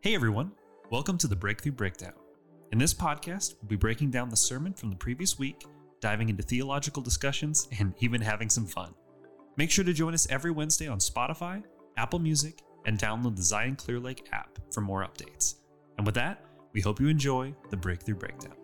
Hey everyone, welcome to the Breakthrough Breakdown. In this podcast, we'll be breaking down the sermon from the previous week, diving into theological discussions, and even having some fun. Make sure to join us every Wednesday on Spotify, Apple Music, and download the Zion Clear Lake app for more updates. And with that, we hope you enjoy the Breakthrough Breakdown.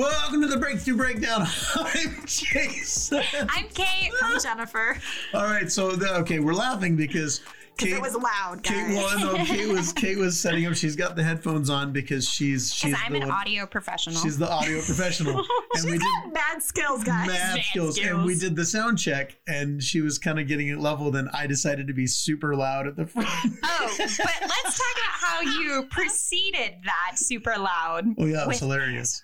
Welcome to the Breakthrough Breakdown. I'm Jason. I'm Kate. I'm Jennifer. All right, so the, okay, we're laughing because Because it was loud, guys. Kate, well, no, Kate was Kate was setting up. She's got the headphones on because she's she's I'm an one- audio professional. She's the audio professional, and She's we did got mad skills, guys. mad Mad skills, and we did the sound check, and she was kind of getting it leveled, and I decided to be super loud at the front. oh, but let's talk about how you preceded that super loud. Oh yeah, it was hilarious.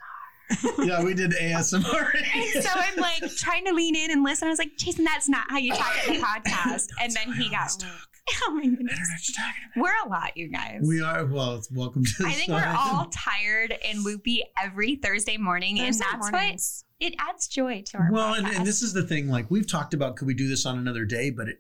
yeah, we did ASMR. And so I'm like trying to lean in and listen. I was like, Jason, that's not how you talk at the podcast. And then he got, oh my goodness. Internet's talking. We're a lot, you guys. We are well. It's welcome to. the I think we're all tired and loopy every Thursday morning. Thursday and that's mornings. what it adds joy to our Well, and, and this is the thing. Like we've talked about, could we do this on another day? But it,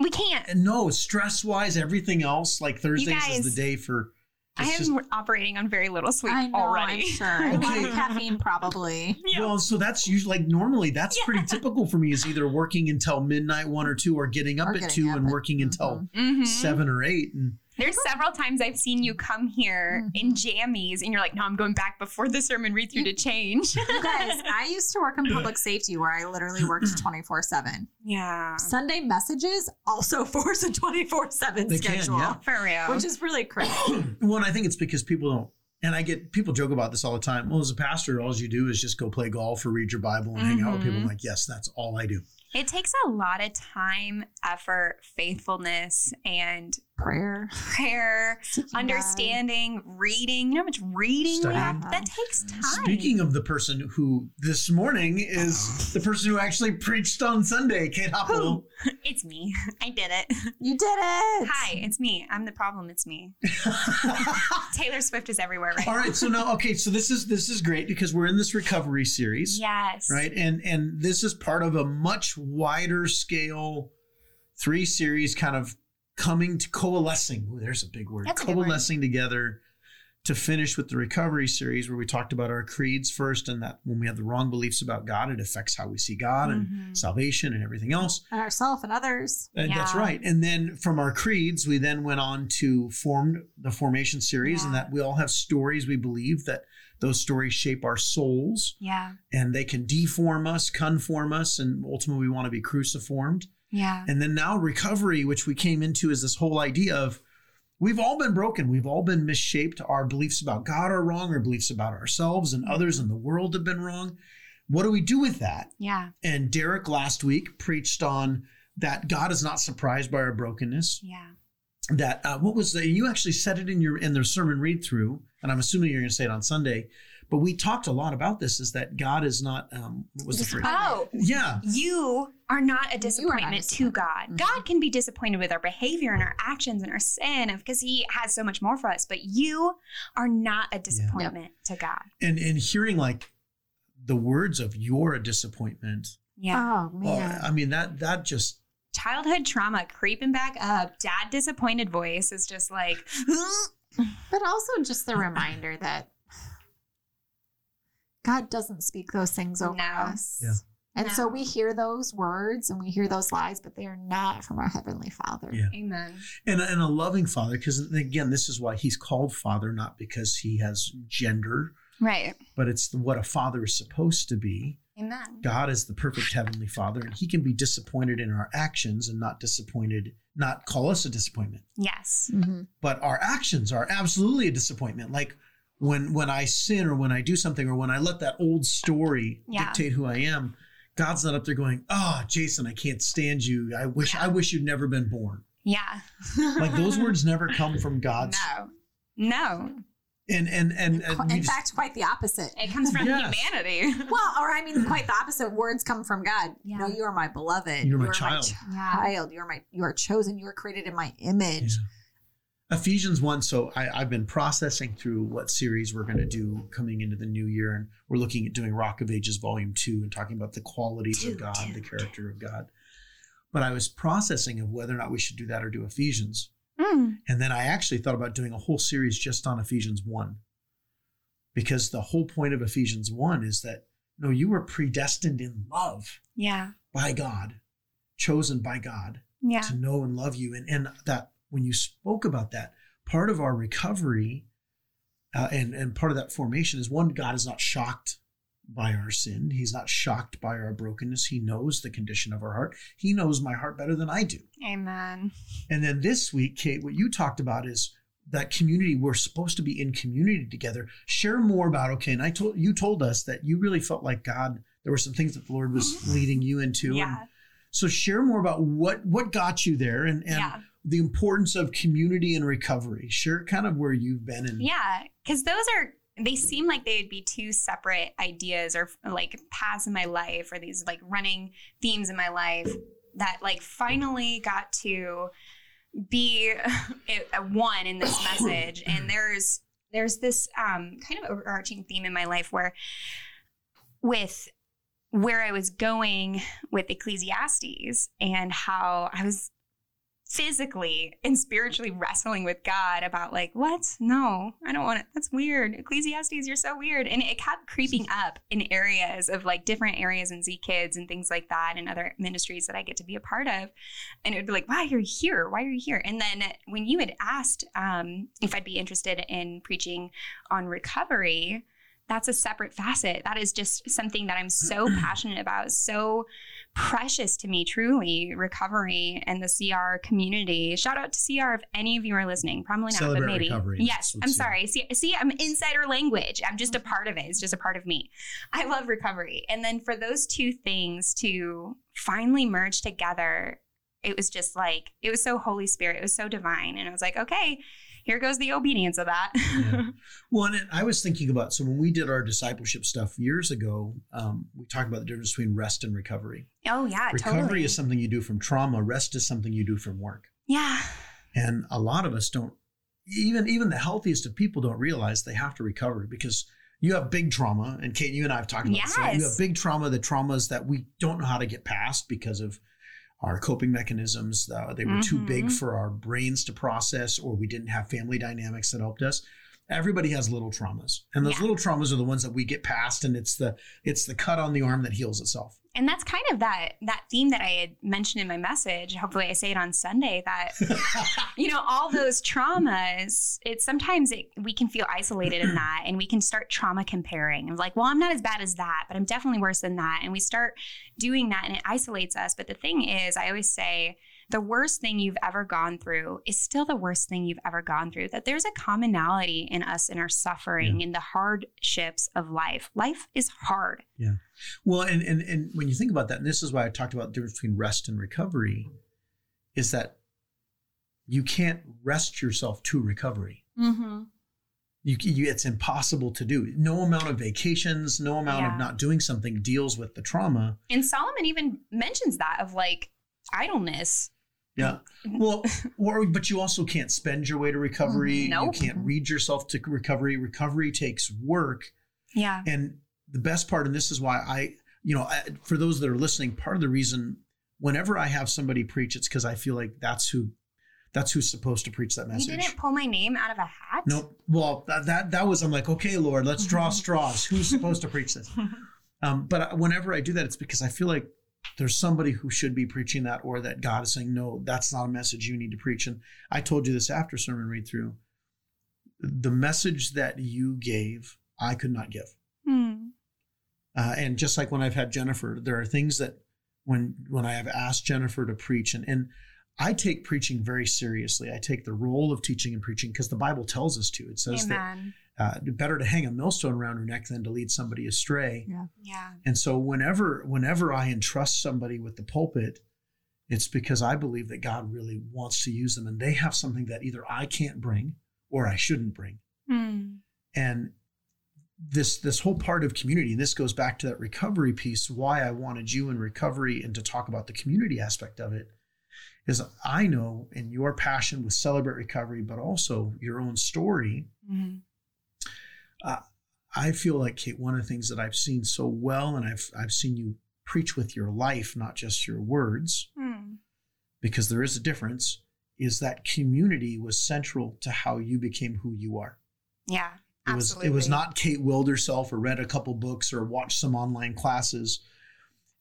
we can't. no, stress wise, everything else. Like Thursdays is the day for. I am just- operating on very little sleep I know, already. I'm sure. A lot Okay. of caffeine, probably. Yeah. Well, so that's usually like normally that's pretty typical for me is either working until midnight, one or two, or getting up Or at getting two up and at- working until Mhm. seven or eight. And There's several times I've seen you come here in mm-hmm. jammies and you're like, no, I'm going back before the sermon read through to change. You guys, I used to work in public safety where I literally worked 24 7. yeah. Sunday messages also force a 24 7 They can, schedule, yeah. For real. which is really crazy. well, I think it's because people don't. And I get people joke about this all the time. Well, as a pastor, all you do is just go play golf or read your Bible and hang out with people. I'm mm-hmm. like, yes, that's all I do. it takes a lot of time, effort, faithfulness, and Prayer. prayer, seeking God. understanding, reading. You know how much reading we have? That takes time. Speaking of the person who this morning is uh-huh. the person who actually preached on Sunday, Kate Hoppel. it's me. I did it. You did it. Hi, it's me. I'm the problem. It's me. Taylor Swift is everywhere right All now. right, so now okay, so this is this is great because we're in this recovery series, Yes. right? And and this is part of a much wider scale three series kind of coming to coalescing. Ooh, there's a big word. A good word. coalescing together to finish with the recovery series where we talked about our creeds first and that when we have the wrong beliefs about God, it affects how we see God and Mhm. salvation and everything else. And ourselves and others. Uh, That's right. And then from our creeds, we then went on to form the formation series, and that we all have stories we believe that those stories shape our souls Yeah. and they can deform us, conform us, and ultimately we want to be cruciformed. Yeah. And then now recovery, which we came into, is this whole idea of we've all been broken. We've all been misshaped. Our beliefs about God are wrong. Our beliefs about ourselves and others in the world have been wrong. What do we do with that? Yeah. And Derek last week preached on that God is not surprised by our brokenness. Yeah. That uh, what was the, you actually said it in your in the sermon read through, and I'm assuming you're going to say it on Sunday. But we talked a lot about this. Is that God is not um, what was the phrase? Oh, Yeah, you are not a You are not disappointment to disappointed. God. Mhm. God can be disappointed with our behavior and our actions and our sin because He has so much more for us. But you are not a disappointment to God. and and hearing like the words of "you're a disappointment." Yeah. Oh, well, man. I mean that that just Childhood trauma creeping back up. Dad disappointed voice is just like, But also just the reminder that God doesn't speak those things over No. us. Yeah. And No. so we hear those words and we hear those lies, but they are not from our Heavenly Father. Yeah. Amen. and, and a loving father because again this is why he's called father not because he has gender Right. but it's what a father is supposed to be Amen. God is the perfect heavenly father, and he can be disappointed in our actions and not disappointed, not call us a disappointment. Yes. Mhm. But our actions are absolutely a disappointment. Like when when I sin or when I do something or when I let that old story Yeah. dictate who I am, God's not up there going, Oh, Jason, I can't stand you. I wish Yeah. I wish you'd never been born. Yeah. Like those words never come from God's No. No. and and and, and we In just- fact, quite the opposite. It comes from Yes. humanity. Well, or I mean, quite the opposite. Words come from God. Yeah. No, you are my beloved. You're my You are child. Yeah. child. You are my. You are chosen. You are created in my image. Yeah. Ephesians 1. So I, I've been processing through what series we're going to do coming into the new year. And we're looking at doing Rock of Ages Volume 2 and talking about the qualities of God, the character of God. But I was processing of whether or not we should do that or do Ephesians. Mm. And then I actually thought about doing a whole series just on Ephesians 1. Because the whole point of Ephesians 1 is that no, you were predestined in love Yeah. by God, chosen by God Yeah. to know and love you. And, and that when you spoke about that, part of our recovery uh, and, and part of that formation is one, God is not shocked by our sin. He's not shocked by our brokenness. He knows the condition of our heart. He knows my heart better than I do. Amen. And then this week, Kate, what you talked about is that community. We're supposed to be in community together. Share more about okay. And I told you told us that you really felt like God. There were some things that the Lord was leading you into. Yeah. And so share more about what what got you there and and Yeah. The importance of community and recovery. Share kind of where you've been and Yeah, because those are they seem like they would be two separate ideas or like paths in my life or these like running themes in my life that like finally got to be one in this message and there's there's this um kind of overarching theme in my life where with where I was going with Ecclesiastes and how I was physically and spiritually wrestling with God about like, what? No, I don't want it. That's weird. Ecclesiastes, you're so weird. And it kept creeping up in areas of like different areas in Z Kids and things like that and other ministries that I get to be a part of. And it would be like, why are you here? Why are you here? And then when you had asked um, if I'd be interested in preaching on recovery, that's a separate facet. That is just something that I'm so passionate about, so precious to me, truly, recovery and the CR community. Shout out to CR if any of you are listening. Probably not, Celebrate but maybe. recovery. Yes, I'm sorry. See, see, I'm insider language. I'm just a part of it. It's just a part of me. I love recovery. And then for those two things to finally merge together, it was just like, it was so Holy Spirit. It was so divine. And I was like, okay, here goes the obedience of that. Yeah. Well, and I was thinking about so when we did our discipleship stuff years ago, um, we talked about the difference between rest and recovery. oh, yeah, recovery totally. is something you do from trauma. Rest is something you do from work. yeah. And a lot of us don't. Even even the healthiest of people don't realize they have to recover because you have big trauma. And Kate, you and I have talked about this. right? You have big trauma. The traumas that we don't know how to get past because of our coping mechanisms. Uh, they were too big Mhm. for our brains to process, or we didn't have family dynamics that helped us. Everybody has little traumas, and those Yeah. little traumas are the ones that we get past, and it's the it's the cut on the arm that heals itself. And that's kind of that that theme that I had mentioned in my message. Hopefully, I say it on Sunday. That you know, all those traumas. It's sometimes it, we can feel isolated in that, and we can start trauma comparing. And like, well, I'm not as bad as that, but I'm definitely worse than that. And we start doing that, and it isolates us. But the thing is, I always say. The worst thing you've ever gone through is still the worst thing you've ever gone through. That there's a commonality in us in our suffering, in the hardships of life. Life is hard. Yeah. Well, and, and and when you think about that, and this is why I talked about the difference between rest and recovery, is that you can't rest yourself to recovery. Mm-hmm. You, you it's impossible to do. No amount of vacations, no amount Yeah. of not doing something deals with the trauma. And Solomon even mentions that of like idleness. Yeah. Well, or but you also can't spend your way to recovery. Nope. You can't read yourself to recovery. Recovery takes work. Yeah. And the best part, and this is why I, you know, I, for those that are listening, part of the reason whenever I have somebody preach, it's because I feel like that's who, that's who's supposed to preach that message. You didn't pull my name out of a hat? Nope. Well, that, that that was I'm like, okay, Lord, let's Mm-hmm. draw straws. Who's supposed to preach this? Um, but whenever I do that, it's because I feel like there's somebody who should be preaching that, or that God is saying, no, that's not a message you need to preach. And I told you this after sermon read through. The message that you gave, I could not give. Hmm. Uh, and just like when I've had Jennifer, there are things that when when I have asked Jennifer to preach, and and I take preaching very seriously. I take the role of teaching and preaching because the Bible tells us to. It says Amen. that uh, better to hang a millstone around her neck than to lead somebody astray. Yeah. And so whenever whenever I entrust somebody with the pulpit, it's because I believe that God really wants to use them, and they have something that either I can't bring or I shouldn't bring Hmm. and this this whole part of community and this goes back to that recovery piece why i wanted you in recovery and to talk about the community aspect of it is I know in your passion with Celebrate Recovery, but also your own story, I feel like Kate, one of the things that I've seen so well, and I've I've seen you preach with your life, not just your words, Hmm. because there is a difference, is that community was central to how you became who you are. Yeah. It was Absolutely. it was not Kate willed herself or read a couple books or watched some online classes.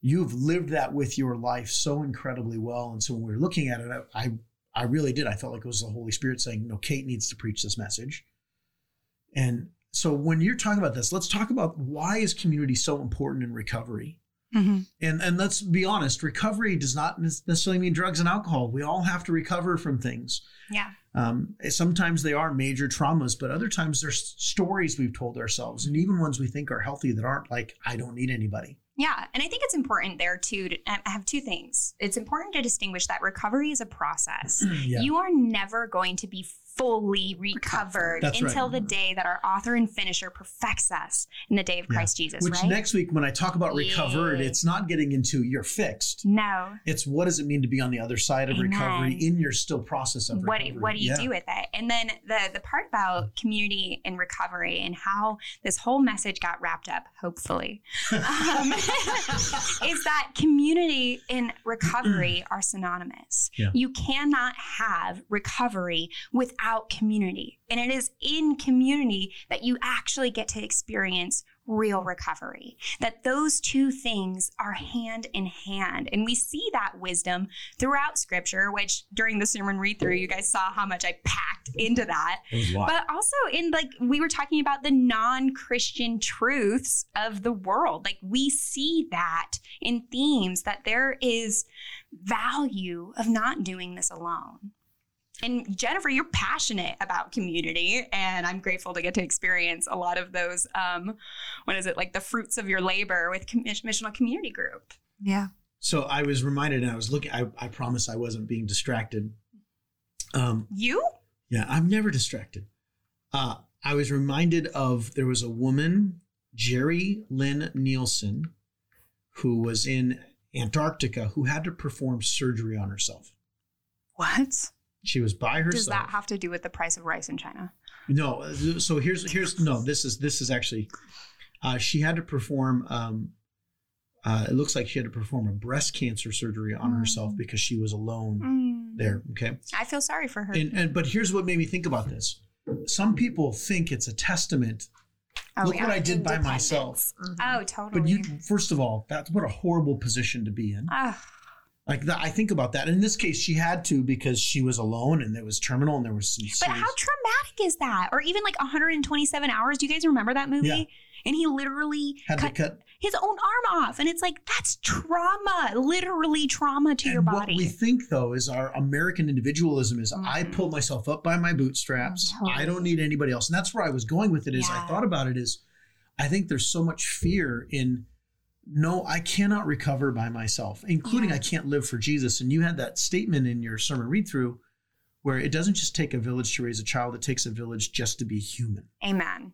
You've lived that with your life so incredibly well. And so when we were looking at it, I I, I really did. I felt like it was the Holy Spirit saying, No, Kate needs to preach this message. And so when you're talking about this, let's talk about why is community so important in recovery? Mhm. And and let's be honest, recovery does not necessarily mean drugs and alcohol. We all have to recover from things. Yeah. Um, sometimes they are major traumas, but other times there's stories we've told ourselves, and even ones we think are healthy that aren't like, I don't need anybody. Yeah, and I think it's important there too. To, I have two things. It's important to distinguish that recovery is a process. yeah. You are never going to be fully recovered That's right. until the day that our author and finisher perfects us in the day of Yeah. Christ Jesus, Which right? next week, when I talk about recovered, Yeah. it's not getting into you're fixed. no. It's what does it mean to be on the other side of Amen. recovery in your still process of What recovery. what do you Yeah. do with it? And then the the part about community and recovery and how this whole message got wrapped up, hopefully, um, is that community and recovery are synonymous. You cannot have recovery without community. And it is in community that you actually get to experience real recovery. That those two things are hand in hand. And we see that wisdom throughout scripture, which during the sermon read through, you guys saw how much I packed into that It was a lot. but also in like we were talking about the non-christian truths of the world like we see that in themes that there is value of not doing this alone and jennifer you're passionate about community and i'm grateful to get to experience a lot of those um what is it like the fruits of your labor with com- missional community group Yeah. so I was reminded, and I was looking. I, I promise I wasn't being distracted. Um, you Yeah, I'm never distracted. Uh, I was reminded of there was a woman, Jerri Lin Nielsen, who was in Antarctica who had to perform surgery on herself. what She was by herself. does that have to do with the price of rice in china no, uh, so here's here's no. This is this is actually. Uh, she had to perform. Um, uh, it looks like she had to perform a breast cancer surgery on herself Mm. because she was alone Mm. there. Okay. i feel sorry for her And, and but here's what made me think about this. Some people think it's a testament. oh, Look yeah. what I did by myself. Independence. oh totally But you, first of all, that's what a horrible position to be in. Ah, Like that, I think about that. In this case, she had to because she was alone and it was terminal and there was some. but serious- how traumatic is that? Or even like 127 hours. Do you guys remember that movie? Yeah. And he literally had cut to cut. his own arm off, and it's like that's trauma, literally trauma to your and body. what we think though is our American individualism is I Mhm. pull myself up by my bootstraps. Mhm. I don't need anybody else, and that's where I was going with it. Is I thought about it is, I think there's so much fear in. No, I cannot recover by myself, including Yeah. I can't live for Jesus. And you had that statement in your sermon read through where it doesn't just take a village to raise a child, it takes a village just to be human. Amen.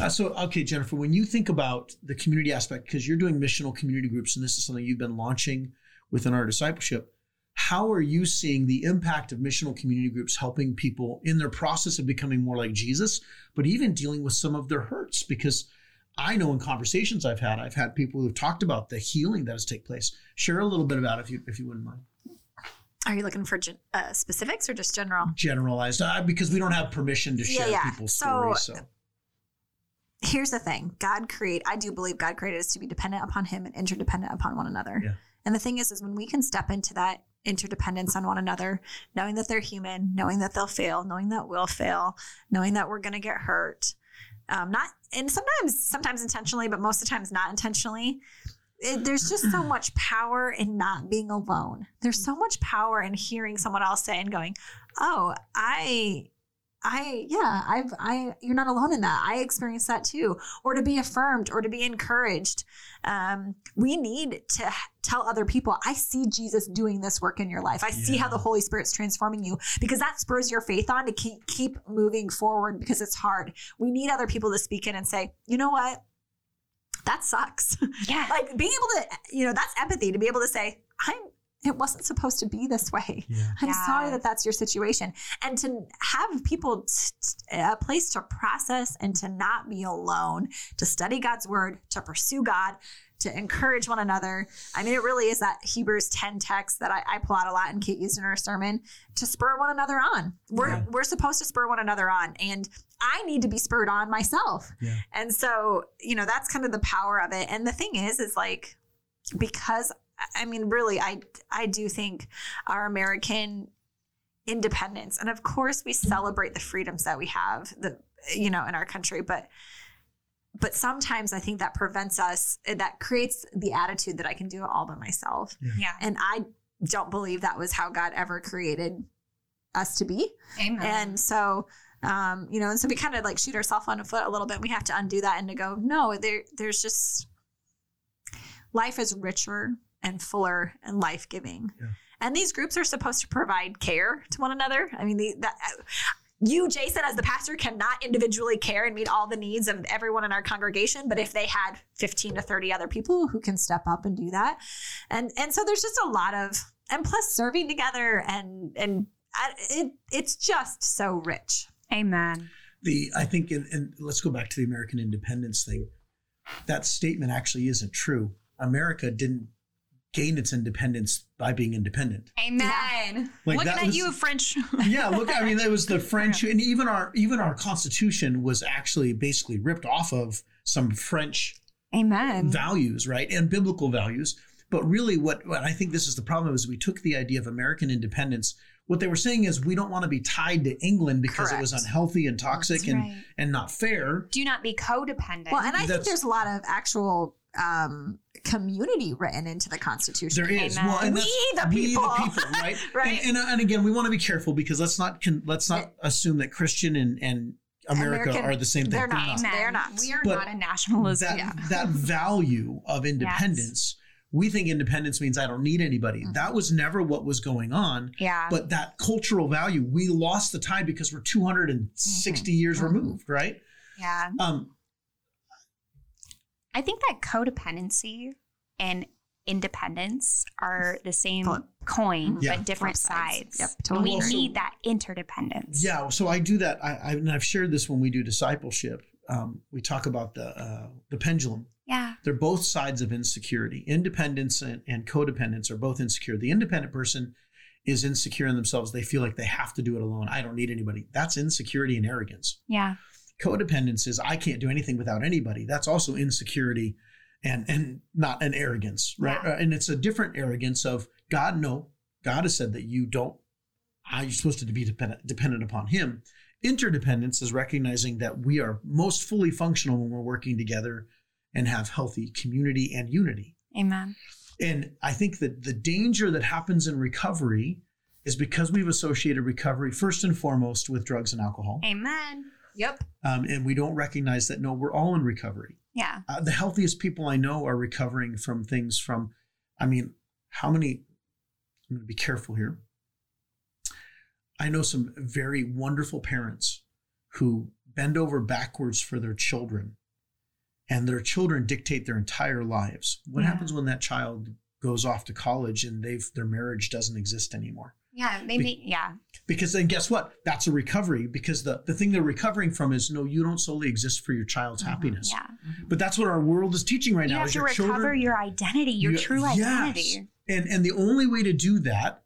Uh, so, okay, Jennifer, when you think about the community aspect, because you're doing missional community groups, and this is something you've been launching within our discipleship, how are you seeing the impact of missional community groups helping people in their process of becoming more like Jesus, but even dealing with some of their hurts? Because I know in conversations I've had, I've had people who've talked about the healing that has taken place. Share a little bit about it if you if you wouldn't mind. Are you looking for uh, specifics or just general? Generalized, uh, because we don't have permission to Yeah, share yeah. people's So- stories. So here's the thing god create i do believe god created us to be dependent upon him and interdependent upon one another Yeah. and the thing is is when we can step into that interdependence on one another knowing that they're human knowing that they'll fail knowing that we'll fail knowing that we're going to get hurt um, not and sometimes sometimes intentionally but most of the times not intentionally it, there's just so much power in not being alone. There's so much power in hearing someone else say and going oh i I yeah, I've I you're not alone in that. I experienced that too. Or to be affirmed or to be encouraged. Um, we need to tell other people, I see Jesus doing this work in your life. I see how the Holy Spirit's transforming you because that spurs your faith on to keep keep moving forward because it's hard. We need other people to speak in and say, you know what? That sucks. Yeah. like being able to, you know, that's empathy to be able to say, I'm it wasn't supposed to be this way. Yeah. I'm sorry that that's your situation. And to have people t- t- a place to process and to not be alone, to study God's word, to pursue God, to encourage one another. I mean, it really is that Hebrews 10 text that I, I pull out a lot and Kate used in her sermon to spur one another on. We're, Yeah. we're supposed to spur one another on. And I need to be spurred on myself. Yeah. And so, you know, that's kind of the power of it. And the thing is, is like, because I mean, really, I I do think our American independence, and of course, we celebrate the freedoms that we have, the you know, in our country, but but sometimes I think that prevents us. That creates the attitude that I can do it all by myself, Yeah. and I don't believe that was how God ever created us to be. Amen. And so, um, you know, and so we kind of like shoot ourselves on a foot a little bit. We have to undo that and to go, no, there, there's just life is richer and fuller and life giving. Yeah. And these groups are supposed to provide care to one another. I mean, the, that, uh, you, Jason, as the pastor, cannot individually care and meet all the needs of everyone in our congregation. But if they had 15 to 30 other people who can step up and do that. And, and so there's just a lot of, and plus serving together and, and uh, it, it's just so rich. Amen. the I think, and, and let's go back to the American independence thing. That statement actually isn't true. America didn't gain its independence by being independent. Amen. Like, Looking that at was- you, French. Yeah, look, I mean, that was the French, and even our even our Constitution was actually basically ripped off of some French Amen. values, right, and biblical values. But really, what, what I think this is the problem is we took the idea of American independence. What they were saying is we don't want to be tied to England because it was unhealthy and toxic That's and right. and not fair. Do not be codependent. Well, and I think there's a lot of actual um, community written into the Constitution. There is. Amen. Well, and We that's- the We people. the people, right? Right. And, and, and again, we want to be careful because let's not con, let's not assume that Christian and, and America American- are the same thing. they're not. Amen. They're not. We are But not a nationalist. That yeah. that value of independence. We think independence means I don't need anybody. Mhm. That was never what was going on. yeah. But that cultural value, we lost the tie because we're 260 years Mhm. removed, right? yeah. Um, I think that codependency and independence are the same Flip. coin, Yeah. but different sides. sides. Yep, totally. we need that interdependence. Yeah, so I do that. I, I I've shared this when we do discipleship. Um, we talk about the uh, the pendulum. Yeah. They're both sides of insecurity. Independence and, and codependence are both insecure. The independent person is insecure in themselves. They feel like they have to do it alone. I don't need anybody. That's insecurity and arrogance. Yeah. Codependence is I can't do anything without anybody. That's also insecurity and and not an arrogance, right? Yeah. And it's a different arrogance of God. No, God has said that you don't. Uh, you're supposed to be dependent dependent upon Him. Interdependence is recognizing that we are most fully functional when we're working together and have healthy community and unity. Amen. And I think that the danger that happens in recovery is because we've associated recovery first and foremost with drugs and alcohol. Amen. Yep. Um, and we don't recognize that no, we're all in recovery. Yeah. Uh, the healthiest people I know are recovering from things from, I mean, how many? I'm going to be careful here. I know some very wonderful parents who bend over backwards for their children, and their children dictate their entire lives. What Yeah. happens when that child goes off to college and they've their marriage doesn't exist anymore? Yeah. Maybe. Yeah. Because then guess what? That's a recovery because the, the thing they're recovering from is no, you don't solely exist for your child's happiness. Yeah. But that's what our world is teaching right You now. You have to your recover children, your identity, your you- true yes. identity. And and the only way to do that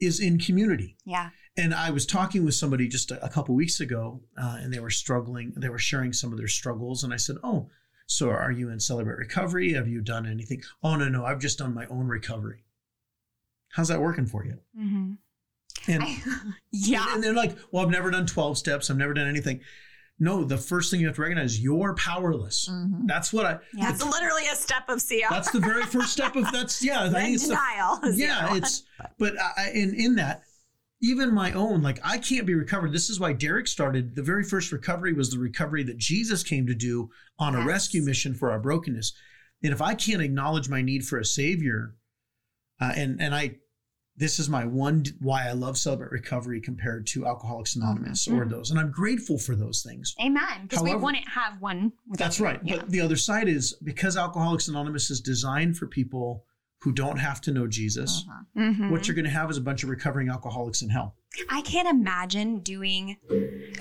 is in community. Yeah. And I was talking with somebody just a, a couple weeks ago, uh, and they were struggling. They were sharing some of their struggles, and I said, "Oh, so are you in Celebrate Recovery? Have you done anything?" Oh no, no, I've just done my own recovery. How's that working for you? Mm-hmm. And yeah. and they're like, "Well, I've never done twelve steps. I've never done anything." No, the first thing you have to recognize you're powerless. Mhm. That's what I. Yeah. It's literally a step of CR. That's the very first step of that's yeah. I think it's denial. the yeah it's but I, in in that even my own like i can't be recovered this is why derek started the very first recovery was the recovery that jesus came to do on a rescue mission for our brokenness and if i can't acknowledge my need for a savior uh, and and i this is my one why i love celebrate recovery compared to alcoholics anonymous or Mhm. those and i'm grateful for those things Amen. Because we wouldn't have one. that's right Yeah. but the other side is because alcoholics anonymous is designed for people who don't have to know Jesus. Mhm. Mhm. What you're going to have is a bunch of recovering alcoholics in hell. I can't imagine doing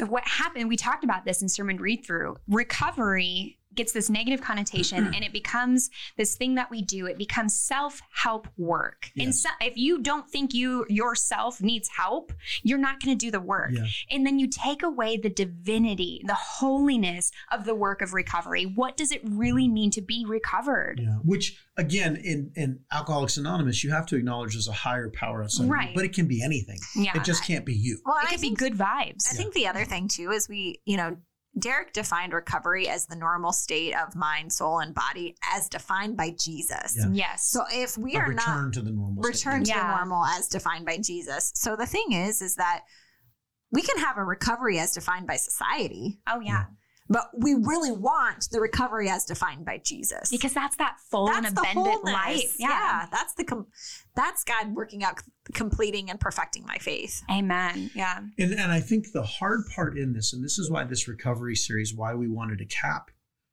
what happened. We talked about this in sermon read through. Recovery gets this negative connotation and it becomes this thing that we do. It becomes self help work. And so, if you don't think you yourself needs help, you're not going to do the work. Yeah. And then you take away the divinity, the holiness of the work of recovery. What does it really mean to be recovered? Yeah. Which again, in in Alcoholics Anonymous, you have to acknowledge there's a higher power outside. of you, Right. but it can be anything. Yeah. It just can't be you. Well, it and I could be think- good vibes. I think the other thing too is we, you know, Derek defined recovery as the normal state of mind, soul, and body as defined by Jesus. Yeah. yes. So if we A are return not to the normal. state. return to Yeah. the normal as defined by Jesus. So the thing is, is that we can have a recovery as defined by society, oh, yeah. But we really want the recovery as defined by Jesus. Because that's that full and that's the abundant wholeness. life. Yeah. that's the com- that's God working out, completing, and perfecting my faith. Amen. Yeah. And and I think the hard part in this, and this is why this recovery series, why we wanted to cap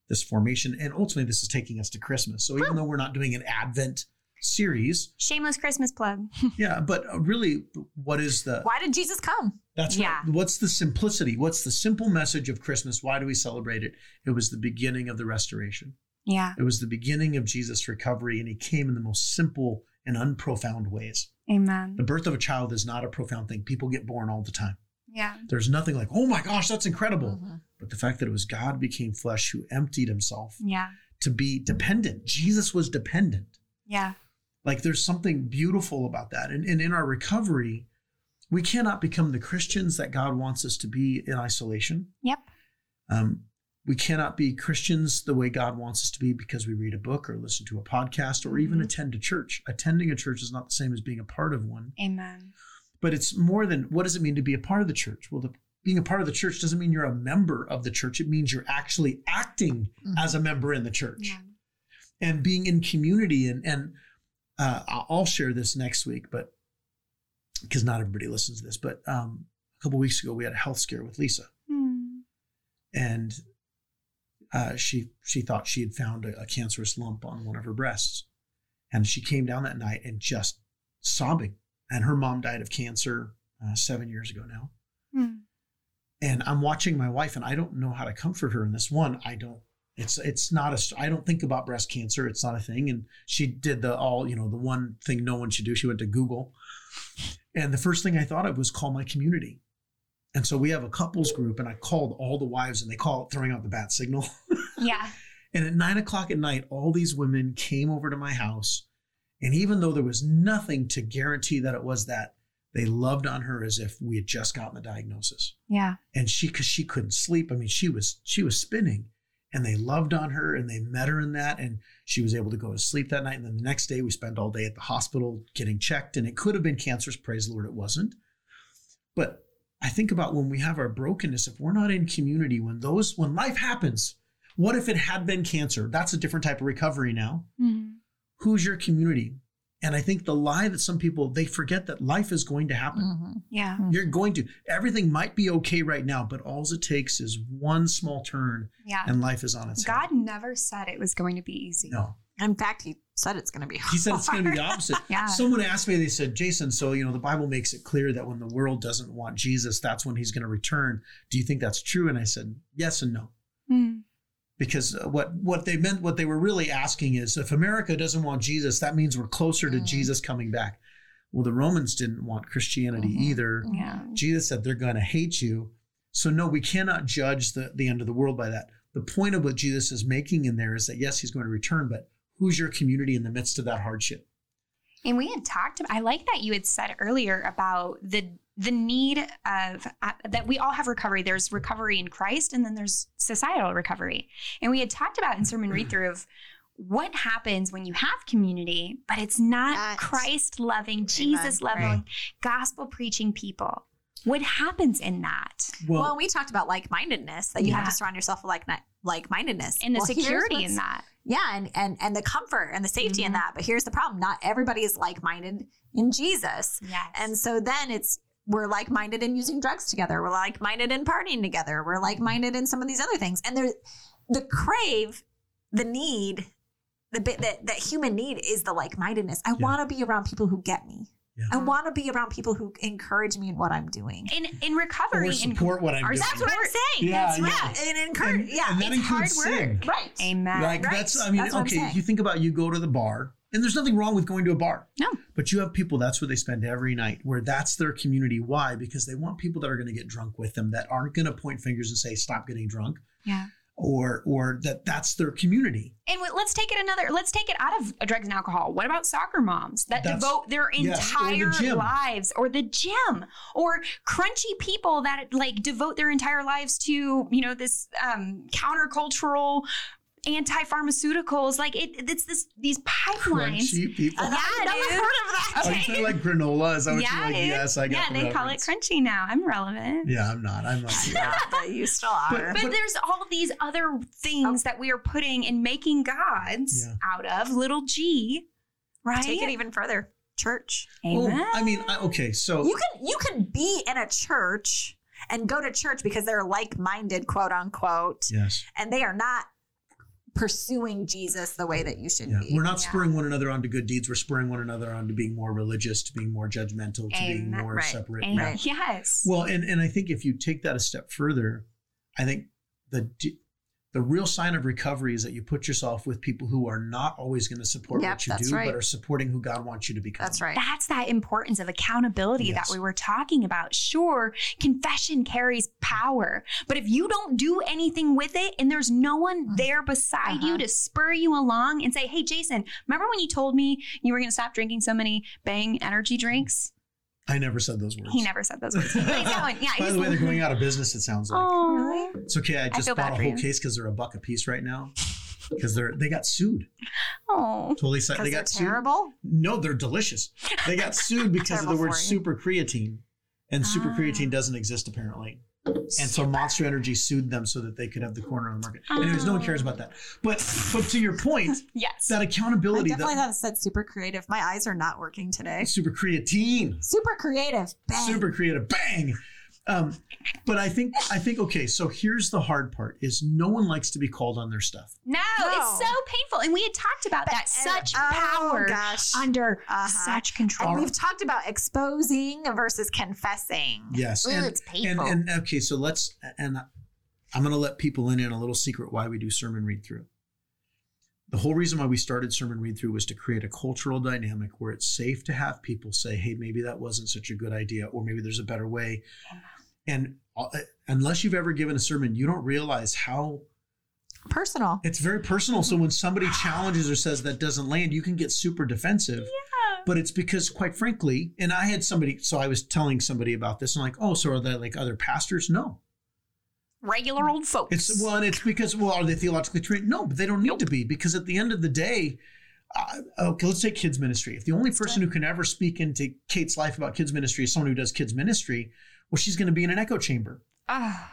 this formation, and ultimately this is taking us to Christmas. So even though we're not doing an Advent series, Shameless Christmas plug. yeah, but uh, really, what is the Why did Jesus come? That's Yeah. right. What's the simplicity? What's the simple message of Christmas? Why do we celebrate it? It was the beginning of the restoration. Yeah. It was the beginning of Jesus' recovery, and he came in the most simple and unprofound ways. Amen. The birth of a child is not a profound thing. People get born all the time. Yeah. There's nothing like, oh my gosh, that's incredible. Mhm. But the fact that it was God became flesh who emptied himself Yeah. to be dependent. Jesus was dependent. Yeah. Like there's something beautiful about that. And, and in our recovery, we cannot become the Christians that God wants us to be in isolation. Yep. Um, we cannot be Christians the way God wants us to be because we read a book or listen to a podcast or even Mhm. attend a church. Attending a church is not the same as being a part of one, Amen. but it's more than what does it mean to be a part of the church? Well, the, being a part of the church doesn't mean you're a member of the church. It means you're actually acting Mhm. as a member in the church Yeah. and being in community. And, and uh, I'll share this next week, but because not everybody listens to this, but um, a couple weeks ago, we had a health scare with Lisa. Hmm. and uh, she she thought she had found a, a cancerous lump on one of her breasts, and she came down that night and just sobbing. And her mom died of cancer uh, seven years ago now. Hmm. And I'm watching my wife, and I don't know how to comfort her in this. One, I don't. It's it's not a. I don't think about breast cancer. It's not a thing. And she did the all you know the one thing no one should do. She went to Google, and the first thing I thought of was call my community. And so we have a couples group, and I called all the wives, and they call it throwing out the bat signal. Yeah. and at nine o'clock at night, all these women came over to my house. And even though there was nothing to guarantee that it was that, they loved on her as if we had just gotten the diagnosis. Yeah. And she, because she couldn't sleep, I mean, she was she was spinning, and they loved on her, and they met her in that, and she was able to go to sleep that night. And then the next day, we spent all day at the hospital getting checked, and it could have been cancerous. Praise the Lord, it wasn't. But I think about when we have our brokenness, if we're not in community, when those when life happens, what if it had been cancer? That's a different type of recovery now. Mhm. Who's your community? And I think the lie that some people they forget that life is going to happen. Mhm. Yeah. You're going to everything might be okay right now, but all it takes is one small turn Yeah. and life is on its head. God never said it was going to be easy. No. In fact, he said it's going to be hard. He said it's going to be the opposite. Yeah. Someone asked me, they said, Jason, so, you know, the Bible makes it clear that when the world doesn't want Jesus, that's when he's going to return. Do you think that's true? And I said, yes and no. Hmm. Because what, what they meant, what they were really asking is if America doesn't want Jesus, that means we're closer to Mm. Jesus coming back. Well, the Romans didn't want Christianity Mhm. either. Yeah. Jesus said they're going to hate you. So, no, we cannot judge the, the end of the world by that. The point of what Jesus is making in there is that, yes, he's going to return, but who's your community in the midst of that hardship? And we had talked about, I like that you had said earlier about the the need of uh, that we all have recovery. There's recovery in Christ and then there's societal recovery. And we had talked about in sermon read through of what happens when you have community, but it's not That- Christ loving, Jesus loving, right. gospel preaching people. What happens in that? Well, we talked about like mindedness that you have to surround yourself with like like mindedness and the security in that. Yeah, and and and the comfort and the safety in Mhm. that. But here's the problem: not everybody is like minded in Jesus, Yes. and so then it's we're like minded in using drugs together. We're like minded in partying together. We're like minded in some of these other things, and there's the crave, the need the bit that that human need is the like-mindedness. I Yeah. want to be around people who get me. Yeah. I want to be around people who encourage me in what I'm doing. in in recovery Or and support what I'm doing. That's what I'm saying. Yeah, That's yeah. right. And encourage. And, yeah, and that it's hard includes sin. work. Right. Amen. Like Right. that's I mean, That's okay, saying. you think about you go to the bar, and there's nothing wrong with going to a bar. No. But you have people that's where they spend every night, where that's their community. Why? Because they want people that are going to get drunk with them, that aren't going to point fingers and say, stop getting drunk. Yeah. Or or that that's their community. And let's take it another. Let's take it out of drugs and alcohol. What about soccer moms that That's- devote their yeah, or the entire lives, or the gym, or crunchy people that like devote their entire lives to you know this um, countercultural, anti-pharmaceuticals? Like it, it's this these pipelines. Crunchy people. Yeah, I've never dude. heard of that. Oh, you say like granola? Is that what yeah, you're like? dude. Yes, I got yeah, the they call it crunchy now. I'm relevant. Yeah, I'm not. I'm not. Yeah, but you still are. But, there's all these other things oh. that we are putting and making gods Yeah. out of little g, right? Take it even further. Church. Oh, well, Amen. I mean, I, okay, so You can you can be in a church and go to church because they're like-minded, quote unquote, yes, and they are not pursuing Jesus the way that you should yeah, be. we're not Yeah. spurring one another on to good deeds. We're spurring one another on to being more religious, to being more judgmental, to being more Right. separate. Amen. Yeah. Yes. Well, and and I think if you take that a step further, I think the d- the real sign of recovery is that you put yourself with people who are not always going to support Yep, what you do, right. but are supporting who God wants you to become. That's right. That's that importance of accountability Yes. that we were talking about. Sure, confession carries power, but if you don't do anything with it and there's no one Mm. there beside you Uh-huh. to spur you along and say, hey, Jason, remember when you told me you were going to stop drinking so many bang energy drinks? I never said those words. He never said those words. But he's going, yeah, By he's the way, they're going out of business. It sounds like Oh, really? it's okay. I just feel bad bought a whole you. case because they're a buck a piece right now. Because they're they got sued. oh. Totally, si- Because they they're got sued. terrible. No, they're delicious. They got sued because of the word super creatine, and super Ah. creatine doesn't exist apparently. And so Monster Energy sued them so that they could have the corner on the market. Anyways, no one cares about that. But but to your point, Yes. that accountability. I accountability, definitely that thought it said super creative. My eyes are not working today. super creatine, Super creative. Bang. super creative, bang. Um, but I think I think okay. So here's the hard part: is no one likes to be called on their stuff. No, No. it's so painful. And we had talked about that. Such Oh, power gosh. under Uh-huh. such control. And we've talked about exposing versus confessing. Yes, Ooh, and, it's painful. and okay. So let's and I'm going to let people in in a little secret why we do sermon read through. The whole reason why we started sermon read through was to create a cultural dynamic where it's safe to have people say, "Hey, maybe that wasn't such a good idea," or maybe there's a better way. And uh, unless you've ever given a sermon, you don't realize how Personal. it's very personal. So when somebody challenges or says that doesn't land, you can get super defensive. Yeah. But it's because, quite frankly, and I had somebody, so I was telling somebody about this, and like, oh, so are they like other pastors? No. Regular old folks. It's well, and it's because well, are they theologically trained? No, but they don't need to be because at the end of the day, uh, okay, let's take kids ministry. If the only person who can ever speak into Kate's life about kids ministry is someone who does kids ministry, well, she's going to be in an echo chamber. Ah,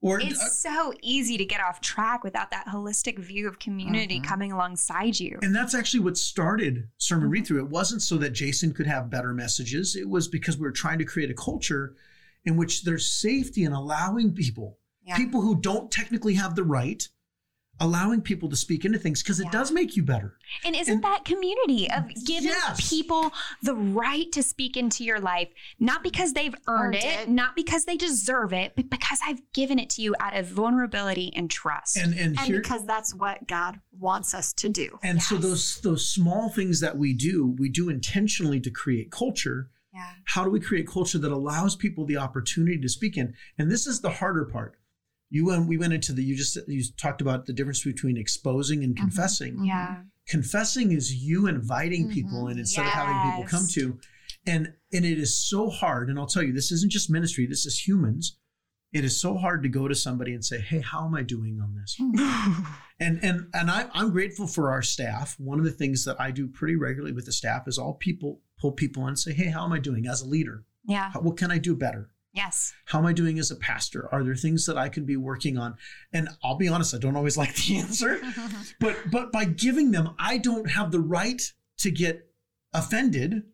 Or it's uh, so easy to get off track without that holistic view of community Mhm. coming alongside you. and that's actually what started sermon read through. It wasn't so that Jason could have better messages. It was because we were trying to create a culture in which there's safety in allowing people, Yeah. people who don't technically have the right, allowing people to speak into things because it does make you better. And isn't And- that community of giving Yes. people the right to speak into your life, not because they've earned, Earned it, it. not because they deserve it, but because I've given it to you out of vulnerability and trust. And and, And here, because that's what God wants us to do. And so those those small things that we do, we do intentionally to create culture. yeah. How do we create culture that allows people the opportunity to speak in? And this is the harder part. You went we went into the you just you talked about the difference between exposing and Mhm. confessing. Yeah. Confessing is you inviting Mhm. people in instead of having people come to. And and it is so hard. And I'll tell you, this isn't just ministry, this is humans. It is so hard to go to somebody and say, Hey, how am I doing on this? And and and I, I'm grateful for our staff. One of the things that I do pretty regularly with the staff is all people pull people in and say, "Hey, how am I doing as a leader? yeah. How, what can I do better? Yes. How am I doing as a pastor? Are there things that I can be working on?" And I'll be honest, I don't always like the answer, but but by giving them, I don't have the right to get offended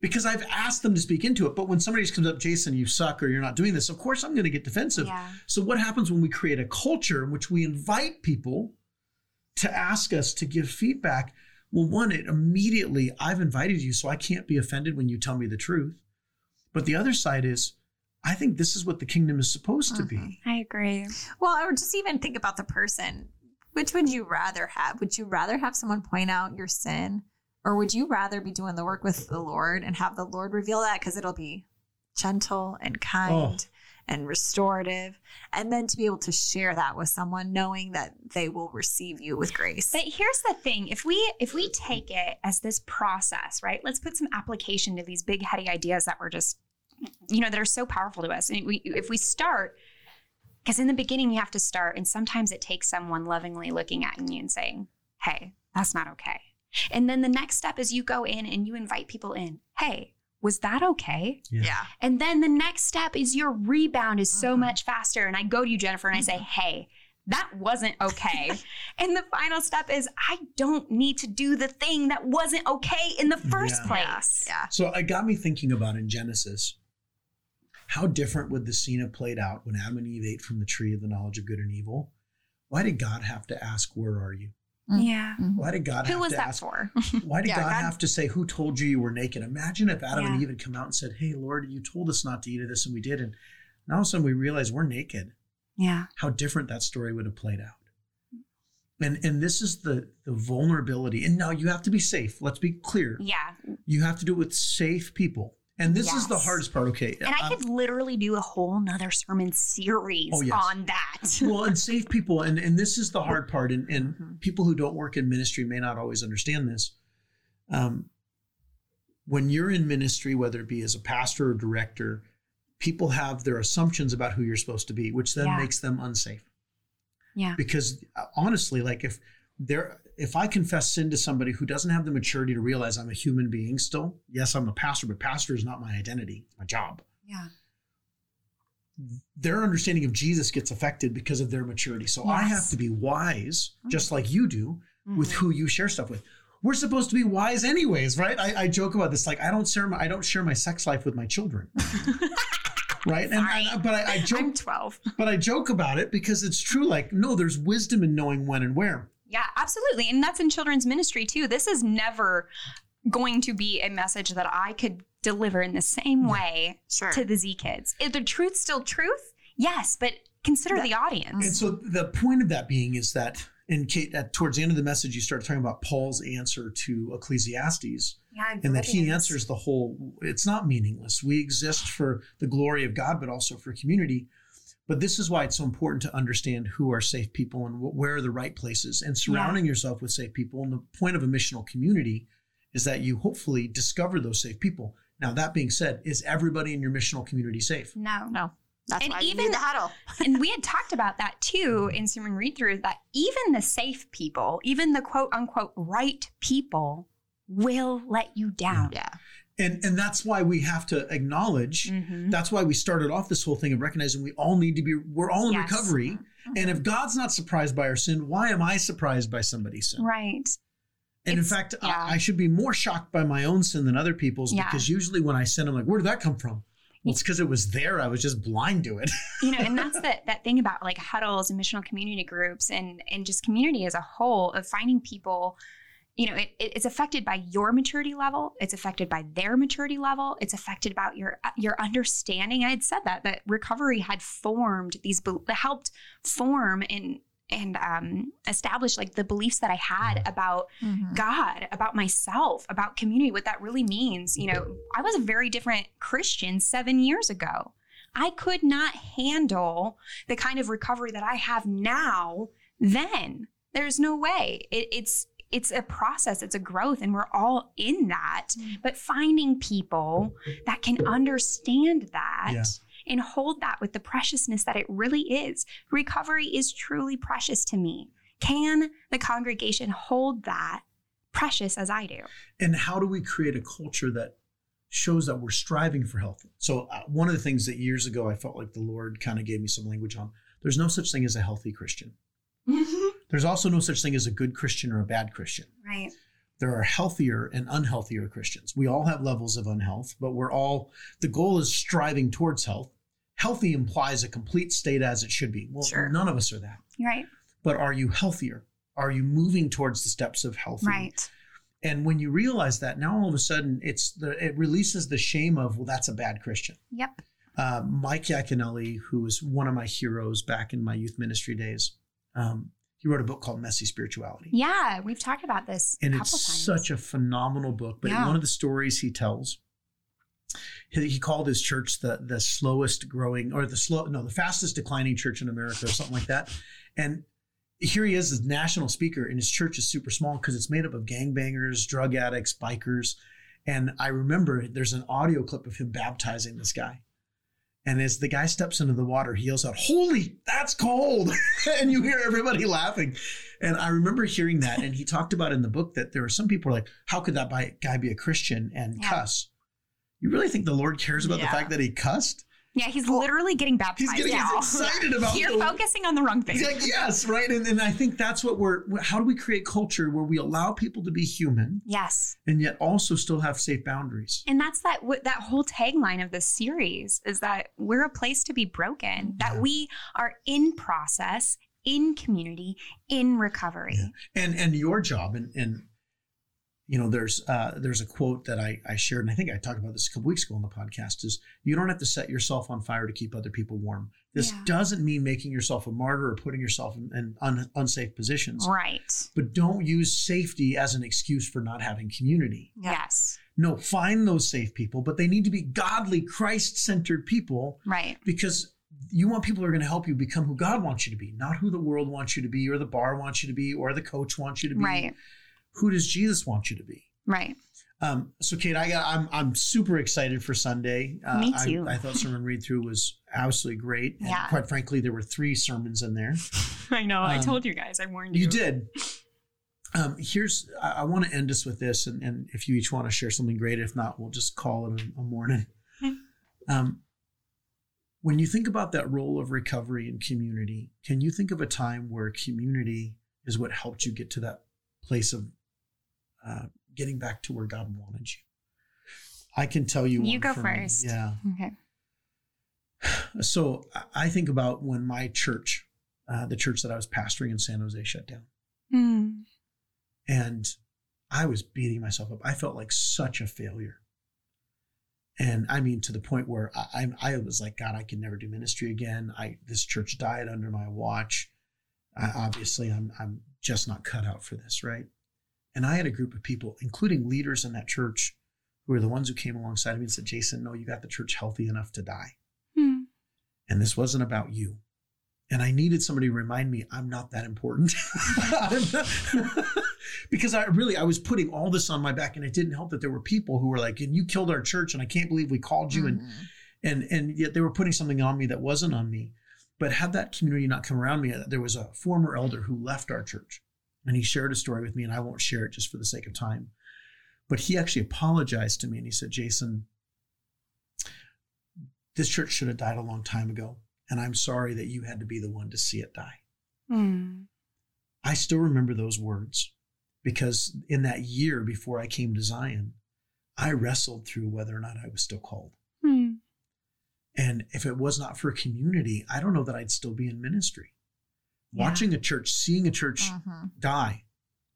because I've asked them to speak into it. But when somebody just comes up, Jason, you suck, or you're not doing this, of course I'm going to get defensive. Yeah. So what happens when we create a culture in which we invite people to ask us to give feedback, well, one, it immediately, I've invited you, so I can't be offended when you tell me the truth. But the other side is, I think this is what the kingdom is supposed to be. Mhm. I agree. Well, or just even think about the person. Which would you rather have? Would you rather have someone point out your sin, or would you rather be doing the work with the Lord and have the Lord reveal that because it'll be gentle and kind and restorative, and then to be able to share that with someone, knowing that they will receive you with grace. But here's the thing: if we if we take it as this process, right? Let's put some application to these big heady ideas that we're just, you know, that are so powerful to us. And we, if we start, because in the beginning you have to start, and sometimes it takes someone lovingly looking at you and saying, "Hey, that's not okay." And then the next step is you go in and you invite people in. Hey, was that okay? Yeah. yeah. And then the next step is your rebound is so Mhm. much faster. And I go to you, Jennifer, and I say, hey, that wasn't okay. and the final step is I don't need to do the thing that wasn't okay in the first Yeah. place. Yeah. So it got me thinking about in Genesis, how different would the scene have played out when Adam and Eve ate from the tree of the knowledge of good and evil? Why did God have to ask, Where are you? Mm. Yeah. Mm-hmm. Why did God Who have was to that ask, for? Why did Yeah, God, God- have to say, Who told you you were naked? Imagine if Adam and Eve had come out and said, Hey, Lord, you told us not to eat of this, and we did. And now all of a sudden we realize we're naked. yeah. How different that story would have played out. And and this is the the vulnerability. And now you have to be safe. Let's be clear. Yeah. You have to do it with safe people. And this is the hardest part. Okay. And I um, could literally do a whole nother sermon series Oh, yes. on that. well, and safe people, and and this is the hard part, and and Mhm. people who don't work in ministry may not always understand this. Um, when you're in ministry, whether it be as a pastor or director, people have their assumptions about who you're supposed to be, which then Yeah. makes them unsafe. Yeah. Because uh, honestly, like if there, if I confess sin to somebody who doesn't have the maturity to realize I'm a human being still, yes, I'm a pastor, but pastor is not my identity, my job. Yeah. their understanding of Jesus gets affected because of their maturity. So I have to be wise, just like you do, with Mhm. who you share stuff with. We're supposed to be wise anyways, right? I, I joke about this. Like I don't share my I don't share my sex life with my children. right? And, and- but I, I I'm joke 12. but I joke about it because it's true. Like, no, there's wisdom in knowing when and where. Yeah, absolutely. And that's in children's ministry too. This is never going to be a message that I could deliver in the same way Sure. to the Z kids. Is the truth still truth? Yes, but consider That- the audience. And so the point of that being is that in Kate, at, towards the end of the message, you start talking about Paul's answer to Ecclesiastes. Yeah, and that he answers the whole it's not meaningless we exist for the glory of god but also for community but this is why it's so important to understand who are safe people and wh- where are the right places and surrounding yourself with safe people and the point of a missional community is that you hopefully discover those safe people now that being said is everybody in your missional community safe No. No. That's And why even- need the huddle. and we had talked about that too in sermon read through that even the safe people, even the quote unquote right people, will let you down. Yeah. And and that's why we have to acknowledge Mhm. that's why we started off this whole thing of recognizing we all need to be we're all in Yes. recovery and if god's not surprised by our sin why am i surprised by somebody's sin Right. And in It's- fact, I- yeah. I, should be more shocked by my own sin than other people's Yeah. because usually when I sin, I'm like, where did that come from? Well, it's because it was there. I was just blind to it. you know and that's that that thing about like huddles and missional community groups and and just community as a whole of finding people you know it, it- it's affected by your maturity level it's affected by their maturity level it's affected about your your understanding i had said that that recovery had formed these helped form and and um, establish like the beliefs that I had about Mhm. God, about myself, about community, what that really means. You know, I was a very different Christian seven years ago. I could not handle the kind of recovery that I have now then. There's no way. It, it's it's a process, it's a growth, and we're all in that. But finding people that can understand that Yeah. and hold that with the preciousness that it really is. Recovery is truly precious to me. Can the congregation hold that precious as I do? and how do we create a culture that shows that we're striving for health? So, uh, one of the things that years ago I felt like the Lord kind of gave me some language on there's no such thing as a healthy Christian. There's also no such thing as a good Christian or a bad Christian. right. there are healthier and unhealthier Christians. We all have levels of unhealth, but we're all, the goal is striving towards health. Healthy implies a complete state as it should be. Well, Sure. none of us are that. Right. But are you healthier? Are you moving towards the steps of healthy? Right. And when you realize that, now all of a sudden it's the it releases the shame of well, that's a bad Christian. Yep. Uh, Mike Yaconelli, who was one of my heroes back in my youth ministry days, um, he wrote a book called Messy Spirituality. Yeah, we've talked about this and a it's times. such a phenomenal book. But Yeah. one of the stories he tells, he, he called his church the the slowest growing or the slow no the fastest declining church in America or something like that. And here he is, as national speaker, and his church is super small because it's made up of gangbangers, drug addicts, bikers. And I remember there's an audio clip of him baptizing this guy. And as the guy steps into the water, he yells out, Holy, that's cold. and you hear everybody laughing. And I remember hearing that. And he talked about in the book that there were some people like, How could that guy be a Christian and Yeah. cuss? You really think the Lord cares about the fact that he cussed? Yeah, he's literally getting baptized He's getting now. excited about You're the- focusing on the wrong thing. Like, yes, right. And, and I think that's what we're, how do we create culture where we allow people to be human yes. and yet also still have safe boundaries? And that's that that whole tagline of this series is that we're a place to be broken, Yeah. that we are in process, in community, in recovery. Yeah. And and your job and and you know there's uh there's a quote that I I shared and I think I talked about this a couple weeks ago on the podcast is you don't have to set yourself on fire to keep other people warm. This Yeah. doesn't mean making yourself a martyr or putting yourself in, in un, unsafe positions. Right. But don't use safety as an excuse for not having community. Yes. No, find those safe people, but they need to be godly, Christ-centered people Right. because you want people who are going to help you become who God wants you to be, not who the world wants you to be, or the bar wants you to be, or the coach wants you to be. Right. Who does Jesus want you to be? Right. Um, so, Kate, I got, I'm I'm super excited for Sunday. Uh, Me I- too. I, thought sermon read through was absolutely great. And Yeah. quite frankly, there were three sermons in there. I know. I told you guys. I warned You You did. Um, here's I, I want to end us with this, and, and if you each want to share something great, if not, we'll just call it a, a morning. Um, when you think about that role of recovery and community, can you think of a time where community is what helped you get to that place of uh, getting back to where God wanted you? I can tell you. You go for me. first. Yeah. Okay. So I- think about when my church, uh, the church that I was pastoring in San Jose, shut down Hmm. and I was beating myself up. I felt like such a failure. And I mean, to the point where I, I, I was like, God, I can never do ministry again. I this church died under my watch. I, obviously, I'm I'm just not cut out for this, right? And I had a group of people, including leaders in that church, who were the ones who came alongside of me and said, Jason, no, you got the church healthy enough to die, Hmm. and this wasn't about you. And I needed somebody to remind me I'm not that important. I'm not- because I really I was putting all this on my back and it didn't help that there were people who were like, and you killed our church and I can't believe we called you and Mhm. and and yet they were putting something on me that wasn't on me. But had that community not come around me, there was a former elder who left our church and he shared a story with me and I won't share it just for the sake of time. But he actually apologized to me and he said, Jason, this church should have died a long time ago. And I'm sorry that you had to be the one to see it die. Hmm. I still remember those words because in that year before I came to Zion, I wrestled through whether or not I was still called. Hmm. And if it was not for community, I don't know that I'd still be in ministry. Yeah. Watching a church, seeing a church Mhm. die,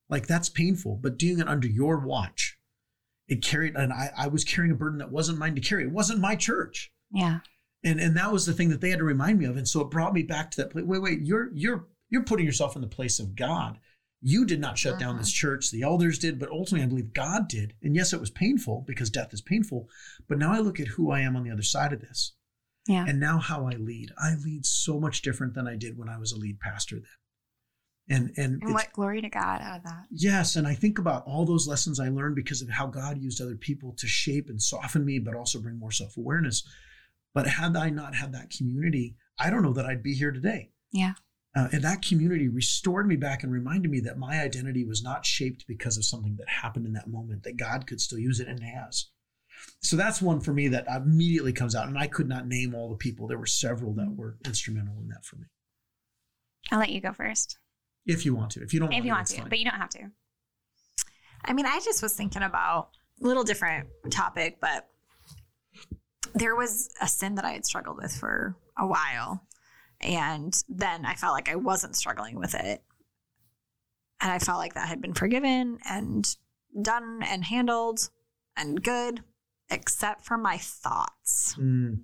like that's painful, but doing it under your watch, it carried, and I, I was carrying a burden that wasn't mine to carry. It wasn't my church. Yeah. and and that was the thing that they had to remind me of and so it brought me back to that place wait wait you're you're you're putting yourself in the place of god you did not shut down Mhm. this church the elders did but ultimately i believe god did and yes it was painful because death is painful but now i look at who i am on the other side of this Yeah. and now how i lead i lead so much different than i did when i was a lead pastor then and and, And what glory to God out of that. Yes, and I think about all those lessons I learned because of how God used other people to shape and soften me, but also bring more self awareness. But had I not had that community, I don't know that I'd be here today. Yeah. Uh, and that community restored me back and reminded me that my identity was not shaped because of something that happened in that moment, that God could still use it and has. So that's one for me that immediately comes out. And I could not name all the people. There were several that were instrumental in that for me. I'll let you go first. If you want to. If you don't if want you to, want to, fine. but you don't have to. I mean, I just was thinking about a little different topic, but there was a sin that I had struggled with for a while. And then I felt like I wasn't struggling with it And I felt like that had been forgiven and done and handled and good, except for my thoughts. Mm.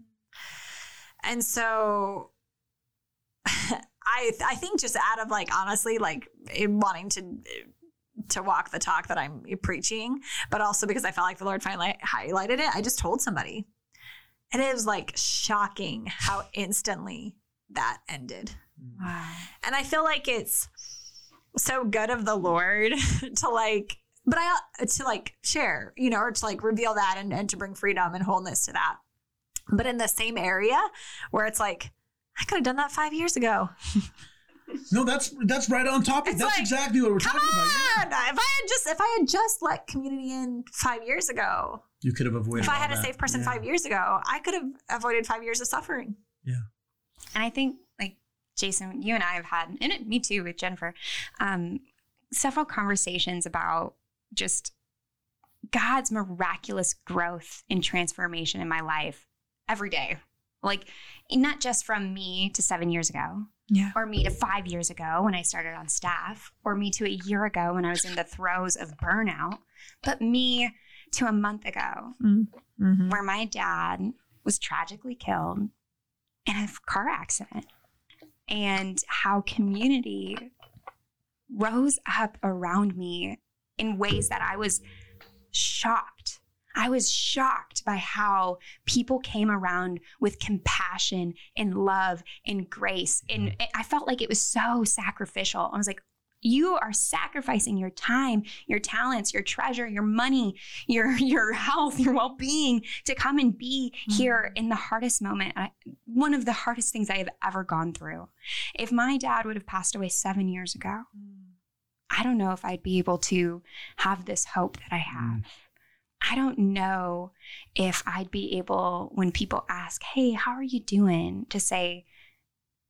And so I I think just out of like honestly like eh, wanting to eh, to walk the talk that I'm preaching, but also because I felt like the Lord finally highlighted it, I just told somebody. And it was like shocking how instantly that ended. Hmm. Wow. And I feel like it's so good of the Lord to like, but I to like share, you know, or to like reveal that and, and to bring freedom and wholeness to that. But in the same area where it's like, I could have done that five years ago. No, that's that's right on topic. It's That's like, exactly what we're Come talking about. yeah. on! If I had just if I had just let community in five years ago, You could have avoided. if I all had a that. safe person Yeah. five years ago, I could have avoided five years of suffering. Yeah, and I think, like Jason, you and I have had, and it, me too with Jennifer, um, several conversations about just God's miraculous growth and transformation in my life every day. Like, not just from me to seven years ago, Yeah. or me to five years ago when I started on staff, or me to a year ago when I was in the throes of burnout, but me to a month ago Mm-hmm. where my dad was tragically killed in a car accident and how community rose up around me in ways that I was shocked. I was shocked by how people came around with compassion and love and grace. And mm-hmm. I felt like it was so sacrificial. I was like, you are sacrificing your time, your talents, your treasure, your money, your your health, your well-being to come and be mm-hmm. here in the hardest moment. I, one of the hardest things I have ever gone through. If my dad would have passed away 7 years ago, mm. I don't know if I'd be able to have this hope that I mm. have. I don't know if I'd be able, when people ask, Hey, how are you doing? to say,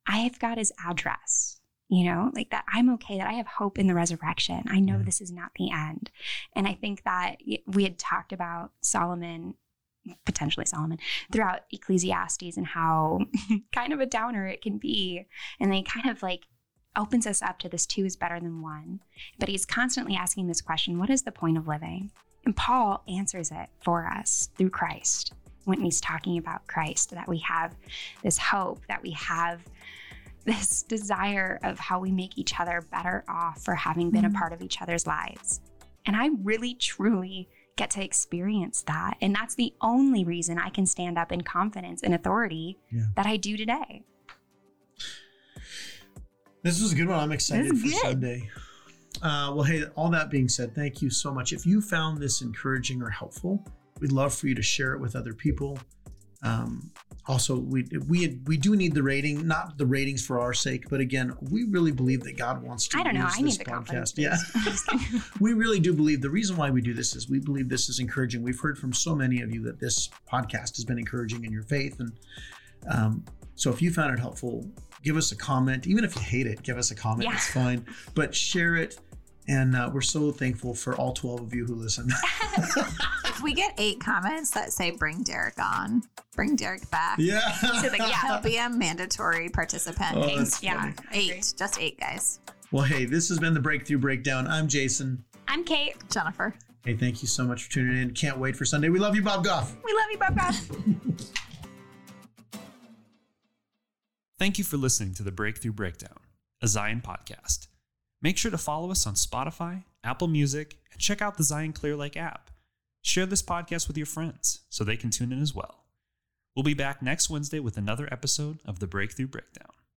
I have got his address, you know, like that I'm okay, that I have hope in the resurrection. I know Yeah. this is not the end. And I think that we had talked about Solomon, potentially Solomon, throughout Ecclesiastes and how kind of a downer it can be. And they kind of like opens us up to this two is better than one. But he's constantly asking this question what is the point of living? And Paul answers it for us through Christ when he's talking about Christ, that we have this hope, that we have this desire of how we make each other better off for having been a Mhm. part of each other's lives. And I really, truly get to experience that. And that's the only reason I can stand up in confidence and authority Yeah. that I do today. This was a good one. I'm excited for good. Sunday. Uh, well, hey, all that being said, thank you so much. If you found this encouraging or helpful, we'd love for you to share it with other people. Um, also, we we we do need the rating, not the ratings for our sake, but again, we really believe that God wants to. I don't know. I need the confidence. Yeah, boost. I'm just kidding. we really do believe the reason why we do this is we believe this is encouraging. We've heard from so many of you that this podcast has been encouraging in your faith, and um, so if you found it helpful, give us a comment. Even if you hate it, give us a comment. Yeah. It's fine, but share it. And uh, we're so thankful for all 12 of you who listen. If we get eight comments that say "Bring Derek on," bring Derek back. yeah. So the- yeah. He'll be a mandatory participant. Oh, Eight. that's yeah. funny. eight, just eight guys. Well, hey, this has been the Breakthrough Breakdown. I'm Jason. I'm Kate. Jennifer. Hey, thank you so much for tuning in. Can't wait for Sunday. We love you, Bob Goff. We love you, Bob Goff. Thank you for listening to the Breakthrough Breakdown, a Zion podcast. Make sure to follow us on Spotify, Apple Music, and check out the Zion Clear Lake app. Share this podcast with your friends so they can tune in as well. We'll be back next Wednesday with another episode of the Breakthrough Breakdown.